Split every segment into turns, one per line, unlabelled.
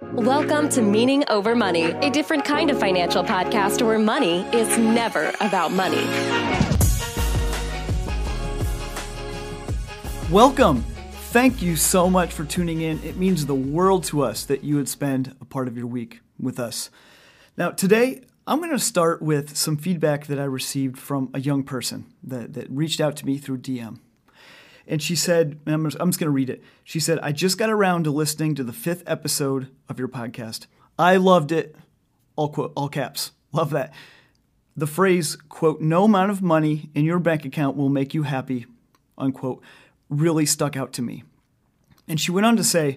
Welcome to Meaning Over Money, a different kind of financial podcast where money is never about money.
Welcome. Thank you so much for tuning in. It means the world to us that you would spend a part of your week with us. Now, today, I'm going to start with some feedback that I received from a young person that, that reached out to me through DM. And she said, I'm just, I'm just going to read it. She said, I just got around to listening to the fifth episode of your podcast. I loved it. All quote, all caps. Love that. The phrase, quote, no amount of money in your bank account will make you happy, unquote, really stuck out to me. And she went on to say,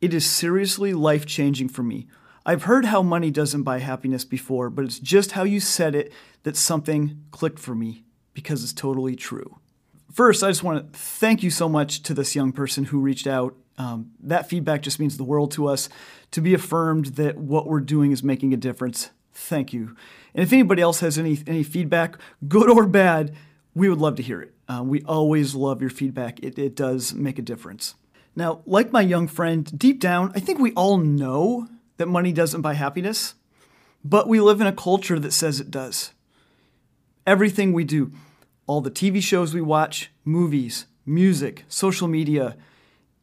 it is seriously life changing for me. I've heard how money doesn't buy happiness before, but it's just how you said it that something clicked for me because it's totally true. First, I just want to thank you so much to this young person who reached out. Um, that feedback just means the world to us. To be affirmed that what we're doing is making a difference, thank you. And if anybody else has any, any feedback, good or bad, we would love to hear it. Uh, we always love your feedback, it, it does make a difference. Now, like my young friend, deep down, I think we all know that money doesn't buy happiness, but we live in a culture that says it does. Everything we do, all the TV shows we watch, movies, music, social media,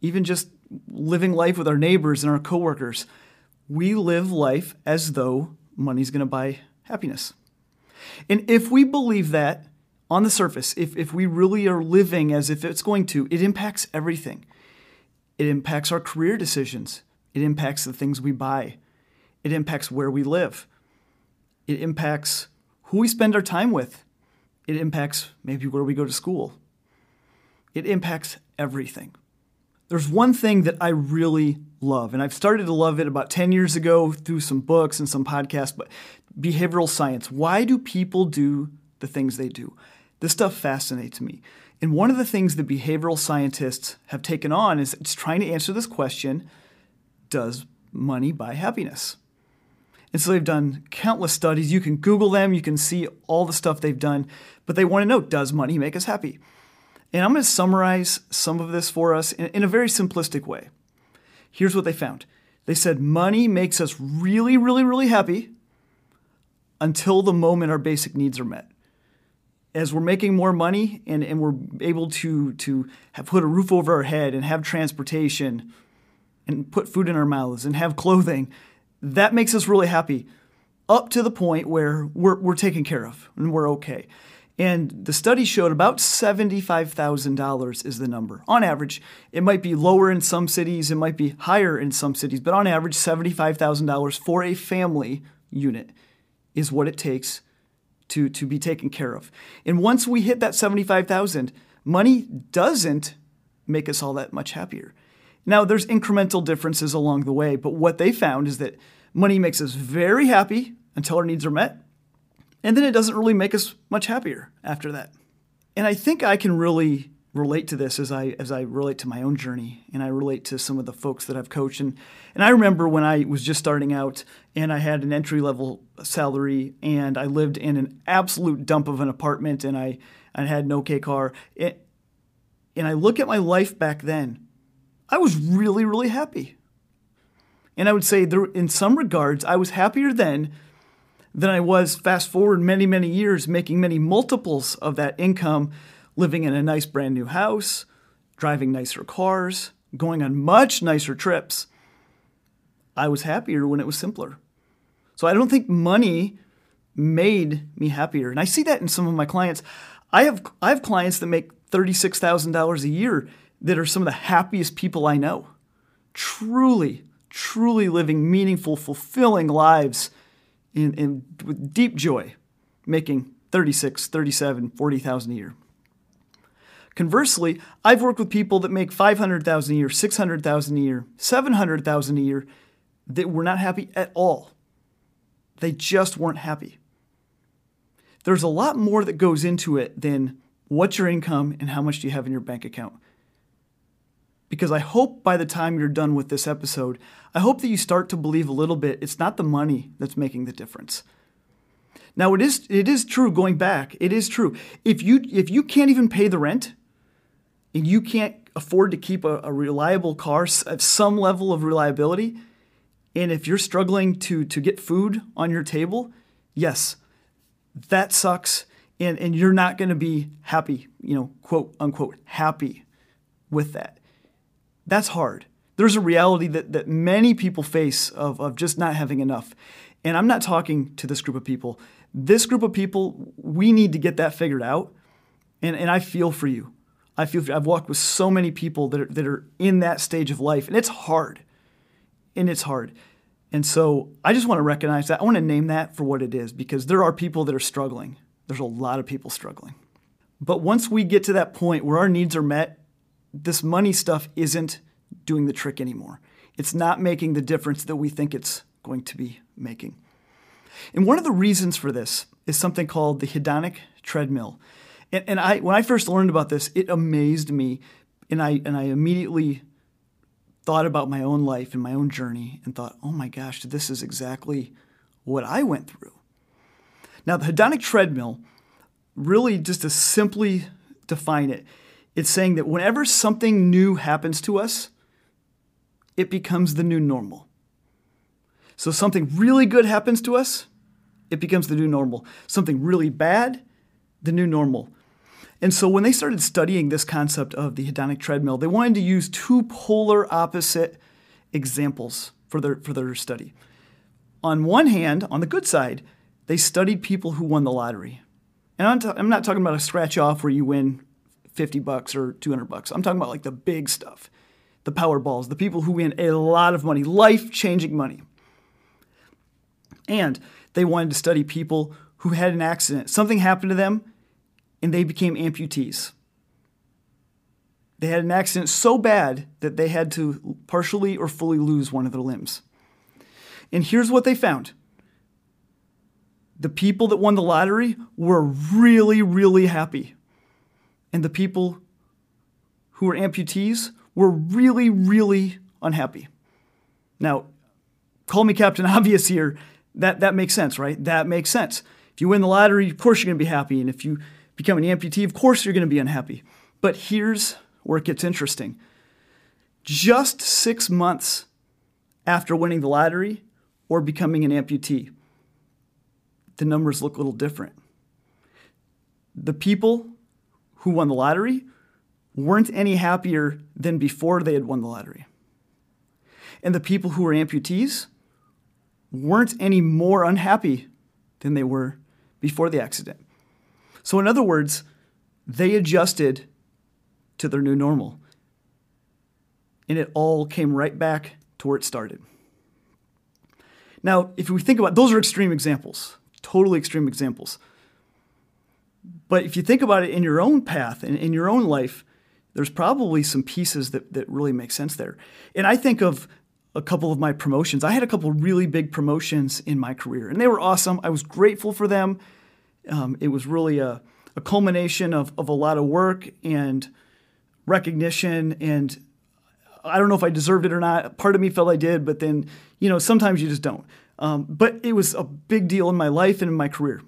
even just living life with our neighbors and our coworkers, we live life as though money's going to buy happiness. And if we believe that on the surface, if, if we really are living as if it's going to, it impacts everything. It impacts our career decisions. It impacts the things we buy. It impacts where we live. It impacts who we spend our time with. It impacts maybe where we go to school. It impacts everything. There's one thing that I really love, and I've started to love it about 10 years ago through some books and some podcasts, but behavioral science. Why do people do the things they do? This stuff fascinates me. And one of the things that behavioral scientists have taken on is it's trying to answer this question does money buy happiness? And so they've done countless studies. You can Google them, you can see all the stuff they've done, but they want to know does money make us happy? And I'm going to summarize some of this for us in, in a very simplistic way. Here's what they found they said money makes us really, really, really happy until the moment our basic needs are met. As we're making more money and, and we're able to, to have put a roof over our head and have transportation, and put food in our mouths and have clothing, that makes us really happy up to the point where we're, we're taken care of and we're okay. And the study showed about $75,000 is the number. On average, it might be lower in some cities, it might be higher in some cities, but on average, $75,000 for a family unit is what it takes to, to be taken care of. And once we hit that 75,000, money doesn't make us all that much happier. Now, there's incremental differences along the way, but what they found is that money makes us very happy until our needs are met, and then it doesn't really make us much happier after that. And I think I can really relate to this as I as I relate to my own journey and I relate to some of the folks that I've coached and and I remember when I was just starting out and I had an entry level salary and I lived in an absolute dump of an apartment and I I had no K car it, and I look at my life back then I was really, really happy. And I would say, there, in some regards, I was happier then than I was fast forward many, many years, making many multiples of that income, living in a nice brand new house, driving nicer cars, going on much nicer trips. I was happier when it was simpler. So I don't think money made me happier. And I see that in some of my clients. I have I have clients that make $36,000 a year that are some of the happiest people I know. Truly, truly living meaningful, fulfilling lives in, in with deep joy, making 36, 37, 40,000 a year. Conversely, I've worked with people that make 500,000 a year, 600,000 a year, 700,000 a year that were not happy at all. They just weren't happy. There's a lot more that goes into it than what's your income and how much do you have in your bank account because I hope by the time you're done with this episode, I hope that you start to believe a little bit it's not the money that's making the difference. Now it is it is true going back. It is true. If you if you can't even pay the rent and you can't afford to keep a, a reliable car at uh, some level of reliability, and if you're struggling to, to get food on your table, yes, that sucks. And, and you're not going to be happy, you know, quote unquote, happy with that. That's hard. There's a reality that, that many people face of, of just not having enough. And I'm not talking to this group of people. This group of people, we need to get that figured out. And, and I feel for you. I feel I've walked with so many people that are, that are in that stage of life, and it's hard. And it's hard. And so I just want to recognize that. I want to name that for what it is because there are people that are struggling. There's a lot of people struggling. But once we get to that point where our needs are met, this money stuff isn't doing the trick anymore. It's not making the difference that we think it's going to be making. And one of the reasons for this is something called the hedonic treadmill. And, and I, when I first learned about this, it amazed me, and I, and I immediately thought about my own life and my own journey and thought, oh my gosh, this is exactly what I went through. Now, the hedonic treadmill, really just to simply define it, it's saying that whenever something new happens to us, it becomes the new normal. So something really good happens to us, it becomes the new normal. Something really bad, the new normal. And so when they started studying this concept of the hedonic treadmill, they wanted to use two polar opposite examples for their, for their study. On one hand, on the good side, they studied people who won the lottery. And I'm, t- I'm not talking about a scratch off where you win 50 bucks or 200 bucks. I'm talking about like the big stuff, the Powerballs, the people who win a lot of money, life changing money. And they wanted to study people who had an accident. Something happened to them and they became amputees. They had an accident so bad that they had to partially or fully lose one of their limbs. And here's what they found the people that won the lottery were really, really happy. And the people who were amputees were really, really unhappy. Now, call me Captain Obvious here. That, that makes sense, right? That makes sense. If you win the lottery, of course you're going to be happy. And if you become an amputee, of course you're going to be unhappy. But here's where it gets interesting. Just six months after winning the lottery or becoming an amputee, the numbers look a little different. The people who won the lottery weren't any happier than before they had won the lottery. And the people who were amputees weren't any more unhappy than they were before the accident. So, in other words, they adjusted to their new normal. And it all came right back to where it started. Now, if we think about those are extreme examples, totally extreme examples. But if you think about it in your own path and in your own life, there's probably some pieces that, that really make sense there. And I think of a couple of my promotions. I had a couple really big promotions in my career, and they were awesome. I was grateful for them. Um, it was really a, a culmination of, of a lot of work and recognition. And I don't know if I deserved it or not. Part of me felt I did, but then, you know, sometimes you just don't. Um, but it was a big deal in my life and in my career.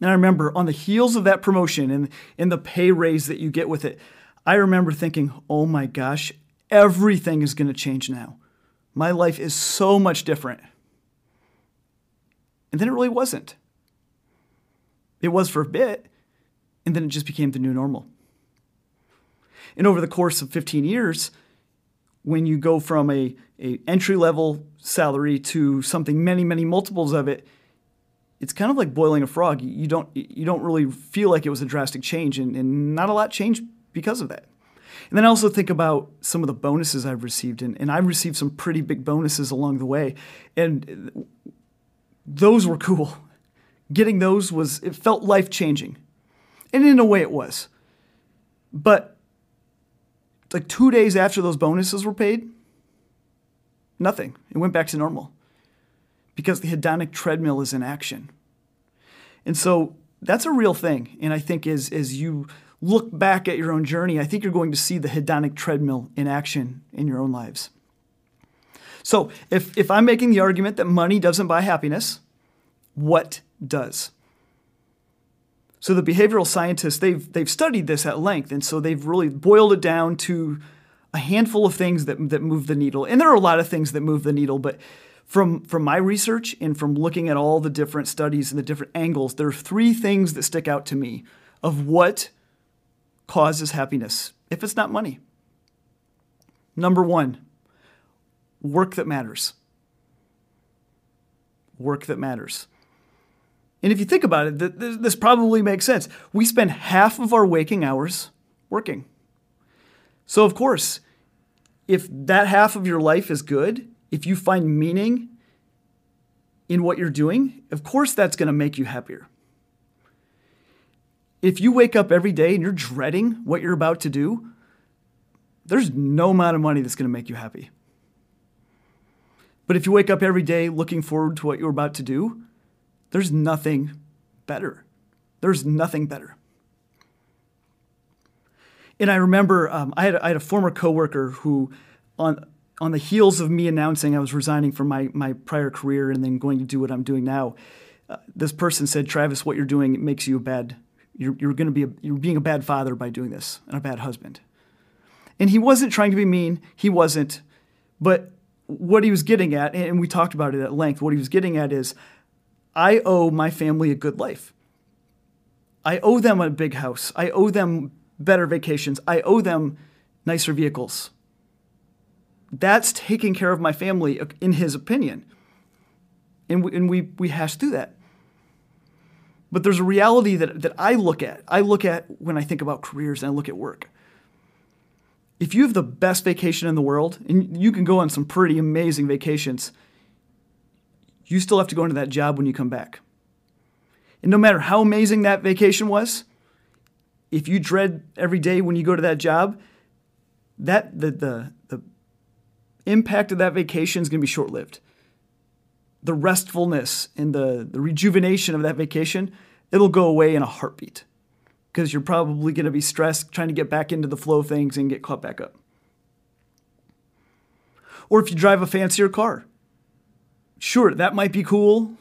And I remember on the heels of that promotion and, and the pay raise that you get with it, I remember thinking, oh my gosh, everything is going to change now. My life is so much different. And then it really wasn't. It was for a bit, and then it just became the new normal. And over the course of 15 years, when you go from a, a entry level salary to something many, many multiples of it, it's kind of like boiling a frog. You don't you don't really feel like it was a drastic change, and, and not a lot changed because of that. And then I also think about some of the bonuses I've received, and, and I've received some pretty big bonuses along the way, and those were cool getting those was, it felt life changing. And in a way it was. But like two days after those bonuses were paid, nothing. It went back to normal because the hedonic treadmill is in action. And so that's a real thing. And I think as, as you look back at your own journey, I think you're going to see the hedonic treadmill in action in your own lives. So if, if I'm making the argument that money doesn't buy happiness, what does. So the behavioral scientists they've they've studied this at length, and so they've really boiled it down to a handful of things that that move the needle. And there are a lot of things that move the needle, but from from my research and from looking at all the different studies and the different angles, there are three things that stick out to me of what causes happiness if it's not money. Number 1, work that matters. Work that matters. And if you think about it, this probably makes sense. We spend half of our waking hours working. So, of course, if that half of your life is good, if you find meaning in what you're doing, of course that's going to make you happier. If you wake up every day and you're dreading what you're about to do, there's no amount of money that's going to make you happy. But if you wake up every day looking forward to what you're about to do, there's nothing better. There's nothing better. And I remember um, I, had, I had a former coworker who, on on the heels of me announcing I was resigning from my my prior career and then going to do what I'm doing now, uh, this person said, "Travis, what you're doing makes you a bad. You're, you're going to be a, you're being a bad father by doing this and a bad husband." And he wasn't trying to be mean. He wasn't, but what he was getting at, and we talked about it at length. What he was getting at is I owe my family a good life. I owe them a big house. I owe them better vacations. I owe them nicer vehicles. That's taking care of my family, uh, in his opinion. And we, and we, we hash through that. But there's a reality that, that I look at. I look at when I think about careers and I look at work. If you have the best vacation in the world, and you can go on some pretty amazing vacations, you still have to go into that job when you come back. And no matter how amazing that vacation was, if you dread every day when you go to that job, that the the, the impact of that vacation is going to be short lived. The restfulness and the, the rejuvenation of that vacation, it'll go away in a heartbeat because you're probably going to be stressed trying to get back into the flow of things and get caught back up. Or if you drive a fancier car, sure, that might be cool.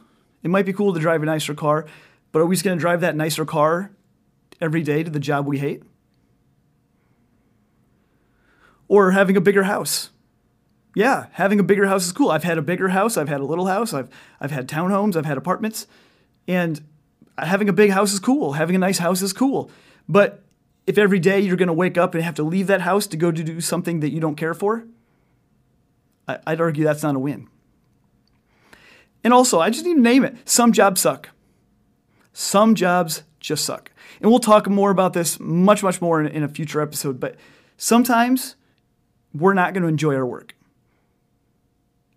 It might be cool to drive a nicer car, but are we just going to drive that nicer car every day to the job we hate? Or having a bigger house. Yeah, having a bigger house is cool. I've had a bigger house, I've had a little house, I've, I've had townhomes, I've had apartments, and having a big house is cool. Having a nice house is cool. But if every day you're going to wake up and have to leave that house to go to do something that you don't care for, I'd argue that's not a win. And also, I just need to name it. Some jobs suck. Some jobs just suck. And we'll talk more about this much, much more in, in a future episode. But sometimes we're not going to enjoy our work.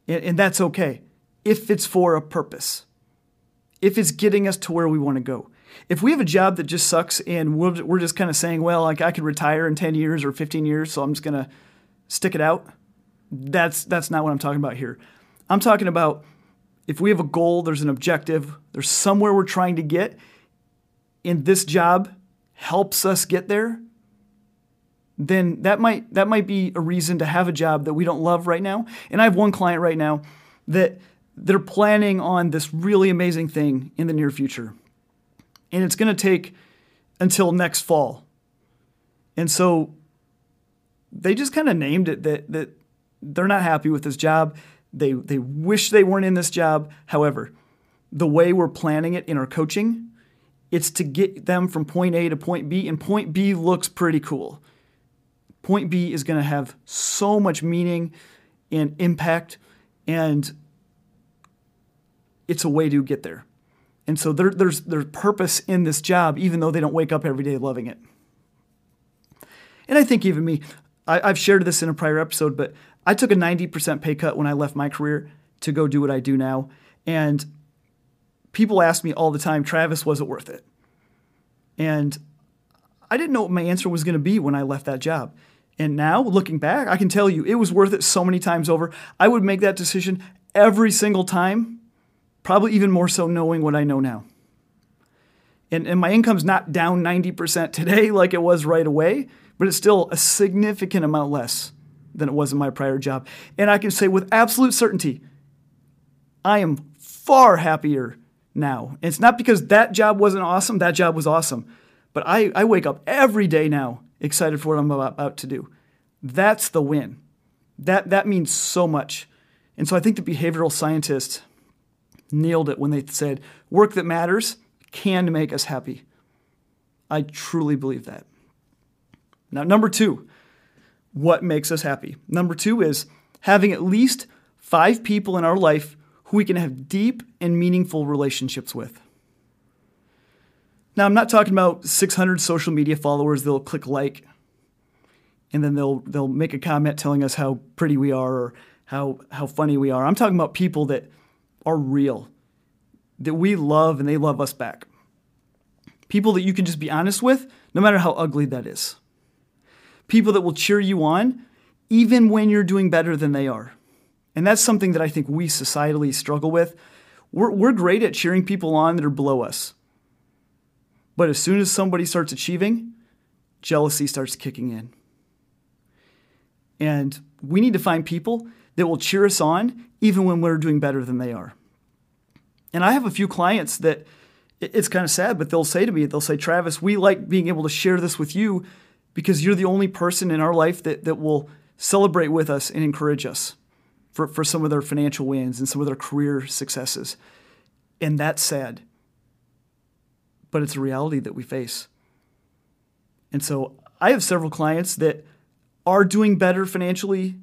And, that's okay if it's for a purpose, if it's getting us to where we want to go. If we have a job that just sucks and we're, we're just kind of saying, well, like I could retire in 10 years or 15 years, so I'm just going to stick it out, that's, that's not what I'm talking about here. I'm talking about if we have a goal, there's an objective, there's somewhere we're trying to get, and this job helps us get there, then that might that might be a reason to have a job that we don't love right now. And I have one client right now that they're planning on this really amazing thing in the near future. And it's going to take until next fall. And so they just kind of named it that that they're not happy with this job. They, they wish they weren't in this job. However, the way we're planning it in our coaching, it's to get them from point A to point B, and point B looks pretty cool. Point B is going to have so much meaning and impact, and it's a way to get there. And so there, there's, there's purpose in this job, even though they don't wake up every day loving it. And I think even me, I, have shared this in a prior episode, but I took a 90% pay cut when I left my career to go do what I do now. And people ask me all the time, Travis, was it worth it? And I didn't know what my answer was going to be when I left that job. And now, looking back, I can tell you it was worth it so many times over. I would make that decision every single time, probably even more so knowing what I know now. And, and my income's not down 90% today like it was right away, but it's still a significant amount less than it was in my prior job. And I can say with absolute certainty, I am far happier now. And it's not because that job wasn't awesome, that job was awesome. But I, I wake up every day now excited for what I'm about, to do. That's the win. That, that means so much. And so I think the behavioral scientists nailed it when they said work that matters can make us happy. I truly believe that. Now, number two, what makes us happy? Number two is having at least five people in our life who we can have deep and meaningful relationships with. Now, I'm not talking about 600 social media followers that'll click like and then they'll they'll make a comment telling us how pretty we are or how how funny we are. I'm talking about people that are real, that we love and they love us back. People that you can just be honest with, no matter how ugly that is. People that will cheer you on, even when you're doing better than they are. And that's something that I think we societally struggle with. We're, we're great at cheering people on that are below us. But as soon as somebody starts achieving, jealousy starts kicking in. And we need to find people that will cheer us on even when we're doing better than they are. And I have a few clients that it's kind of sad, but they'll say to me, they'll say, Travis, we like being able to share this with you because you're the only person in our life that, that will celebrate with us and encourage us for, for some of their financial wins and some of their career successes. And that's sad. But it's a reality that we face. And so I have several clients that are doing better financially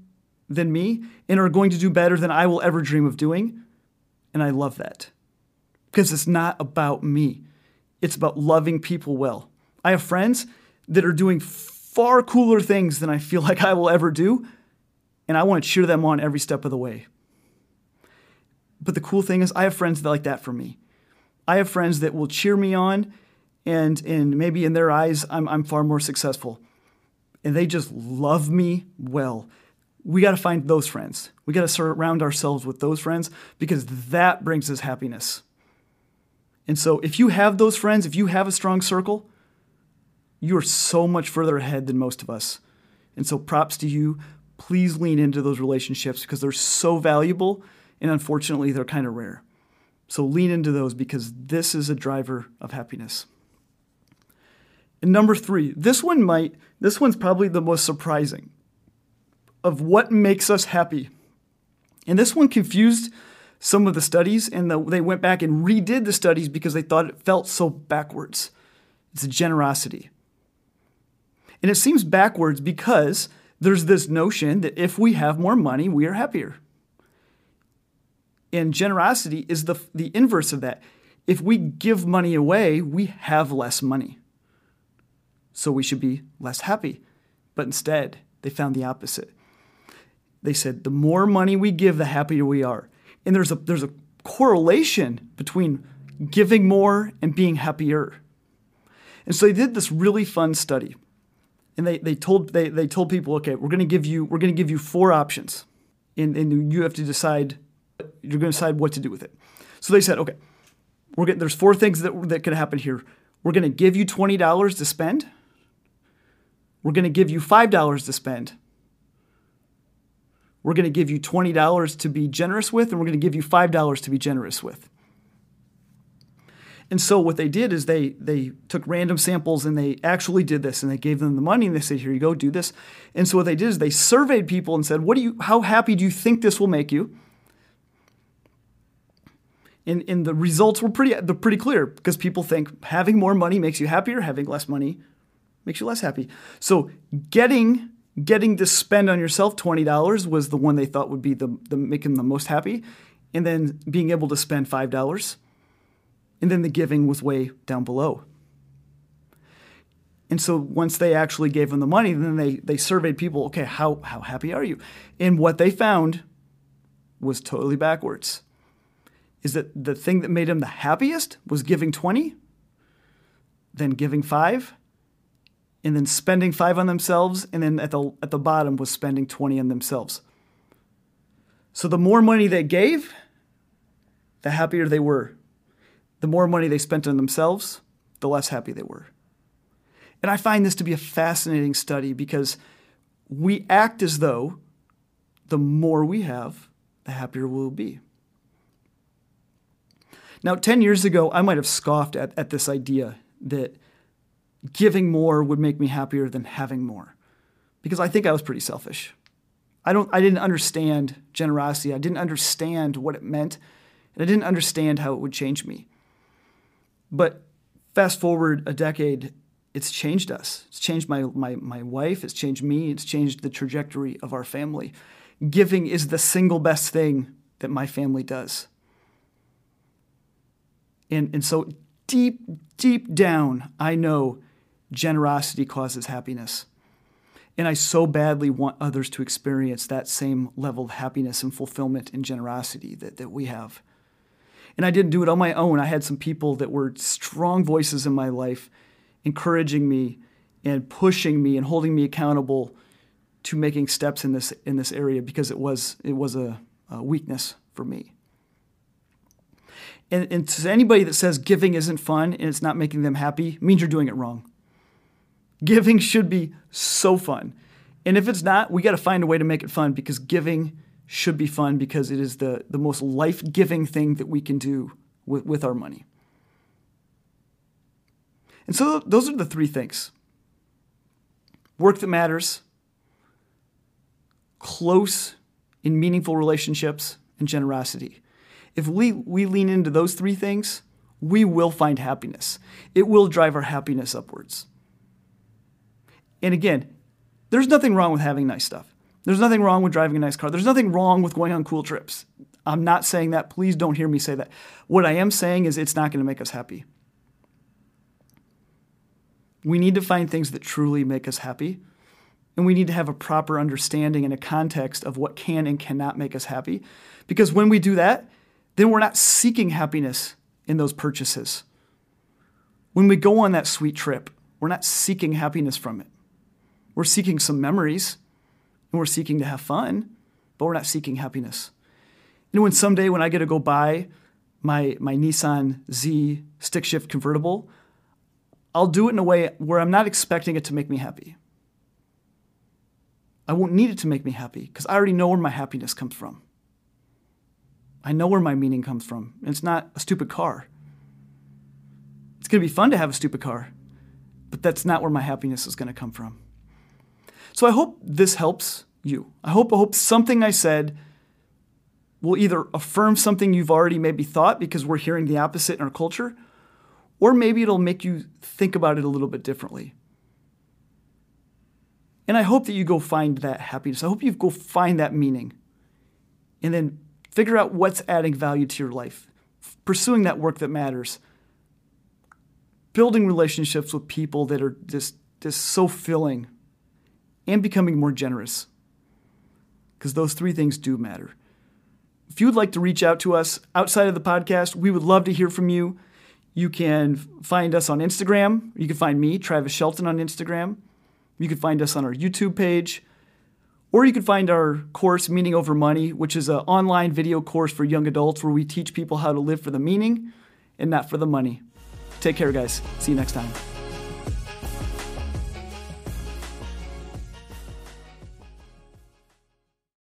than me and are going to do better than I will ever dream of doing. And I love that because it's not about me, it's about loving people well. I have friends that are doing far cooler things than I feel like I will ever do, and I want to cheer them on every step of the way. But the cool thing is, I have friends that like that for me. I have friends that will cheer me on, and, and maybe in their eyes, I'm, I'm far more successful. And they just love me well. We got to find those friends. We got to surround ourselves with those friends because that brings us happiness. And so, if you have those friends, if you have a strong circle, you are so much further ahead than most of us. And so, props to you. Please lean into those relationships because they're so valuable, and unfortunately, they're kind of rare. So, lean into those because this is a driver of happiness. And number three, this one might, this one's probably the most surprising of what makes us happy. And this one confused some of the studies, and the, they went back and redid the studies because they thought it felt so backwards. It's generosity. And it seems backwards because there's this notion that if we have more money, we are happier. And generosity is the, the inverse of that. If we give money away, we have less money. So we should be less happy. But instead, they found the opposite. They said the more money we give, the happier we are. And there's a there's a correlation between giving more and being happier. And so they did this really fun study. And they, they told they, they told people, okay, we're gonna give you we're gonna give you four options. And, and you have to decide you're gonna decide what to do with it. So they said, okay, we're getting, there's four things that, that could happen here. We're gonna give you twenty dollars to spend. We're gonna give you five dollars to spend we're going to give you $20 to be generous with, and we're going to give you $5 to be generous with. And so what they did is they they took random samples and they actually did this and they gave them the money and they said, here you go, do this. And so what they did is they surveyed people and said, what do you how happy do you think this will make you? And, and the results were pretty they're pretty clear because people think having more money makes you happier, having less money makes you less happy. So getting getting to spend on yourself $20 was the one they thought would be the, the them the most happy. And then being able to spend $5. And then the giving was way down below. And so once they actually gave them the money, then they, they surveyed people, okay, how, how happy are you? And what they found was totally backwards. Is that the thing that made them the happiest was giving 20, then giving five, and then spending five on themselves, and then at the at the bottom was spending 20 on themselves. So the more money they gave, the happier they were. The more money they spent on themselves, the less happy they were. And I find this to be a fascinating study because we act as though the more we have, the happier we'll be. Now, 10 years ago, I might have scoffed at, at this idea that giving more would make me happier than having more because I think I was pretty selfish. I, don't, I didn't understand generosity, I didn't understand what it meant, and I didn't understand how it would change me. But fast forward a decade, it's changed us. It's changed my, my, my wife, it's changed me, it's changed the trajectory of our family. Giving is the single best thing that my family does. And, and so, deep, deep down, I know generosity causes happiness. And I so badly want others to experience that same level of happiness and fulfillment and generosity that, that we have. And I didn't do it on my own. I had some people that were strong voices in my life, encouraging me and pushing me and holding me accountable to making steps in this in this area because it was it was a, a weakness for me. And, and to anybody that says giving isn't fun and it's not making them happy means you're doing it wrong. Giving should be so fun. And if it's not, we got to find a way to make it fun because giving should be fun because it is the, the most life giving thing that we can do with, with our money. And so those are the three things work that matters, close and meaningful relationships, and generosity. If we, we lean into those three things, we will find happiness. It will drive our happiness upwards. And again, there's nothing wrong with having nice stuff. There's nothing wrong with driving a nice car. There's nothing wrong with going on cool trips. I'm not saying that. Please don't hear me say that. What I am saying is it's not going to make us happy. We need to find things that truly make us happy. And we need to have a proper understanding and a context of what can and cannot make us happy. Because when we do that, then we're not seeking happiness in those purchases. When we go on that sweet trip, we're not seeking happiness from it. We're seeking some memories and we're seeking to have fun, but we're not seeking happiness. Know, when someday when I get to go buy my, my Nissan Z stick shift convertible, I'll do it in a way where I'm not expecting it to make me happy. I won't need it to make me happy because I already know where my happiness comes from. I know where my meaning comes from. It's not a stupid car. It's going to be fun to have a stupid car, but that's not where my happiness is going to come from. So I hope this helps you. I hope I hope something I said will either affirm something you've already maybe thought because we're hearing the opposite in our culture, or maybe it'll make you think about it a little bit differently. And I hope that you go find that happiness. I hope you go find that meaning. And then figure out what's adding value to your life. Pursuing that work that matters. Building relationships with people that are just, just so filling and becoming more generous. Because those three things do matter. If you would like to reach out to us outside of the podcast, we would love to hear from you. You can find us on Instagram. You can find me, Travis Shelton, on Instagram. You can find us on our YouTube page. Or you can find our course, Meaning Over Money, which is an online video course for young adults where we teach people how to live for the meaning and not for the money. Take care, guys. See you next time.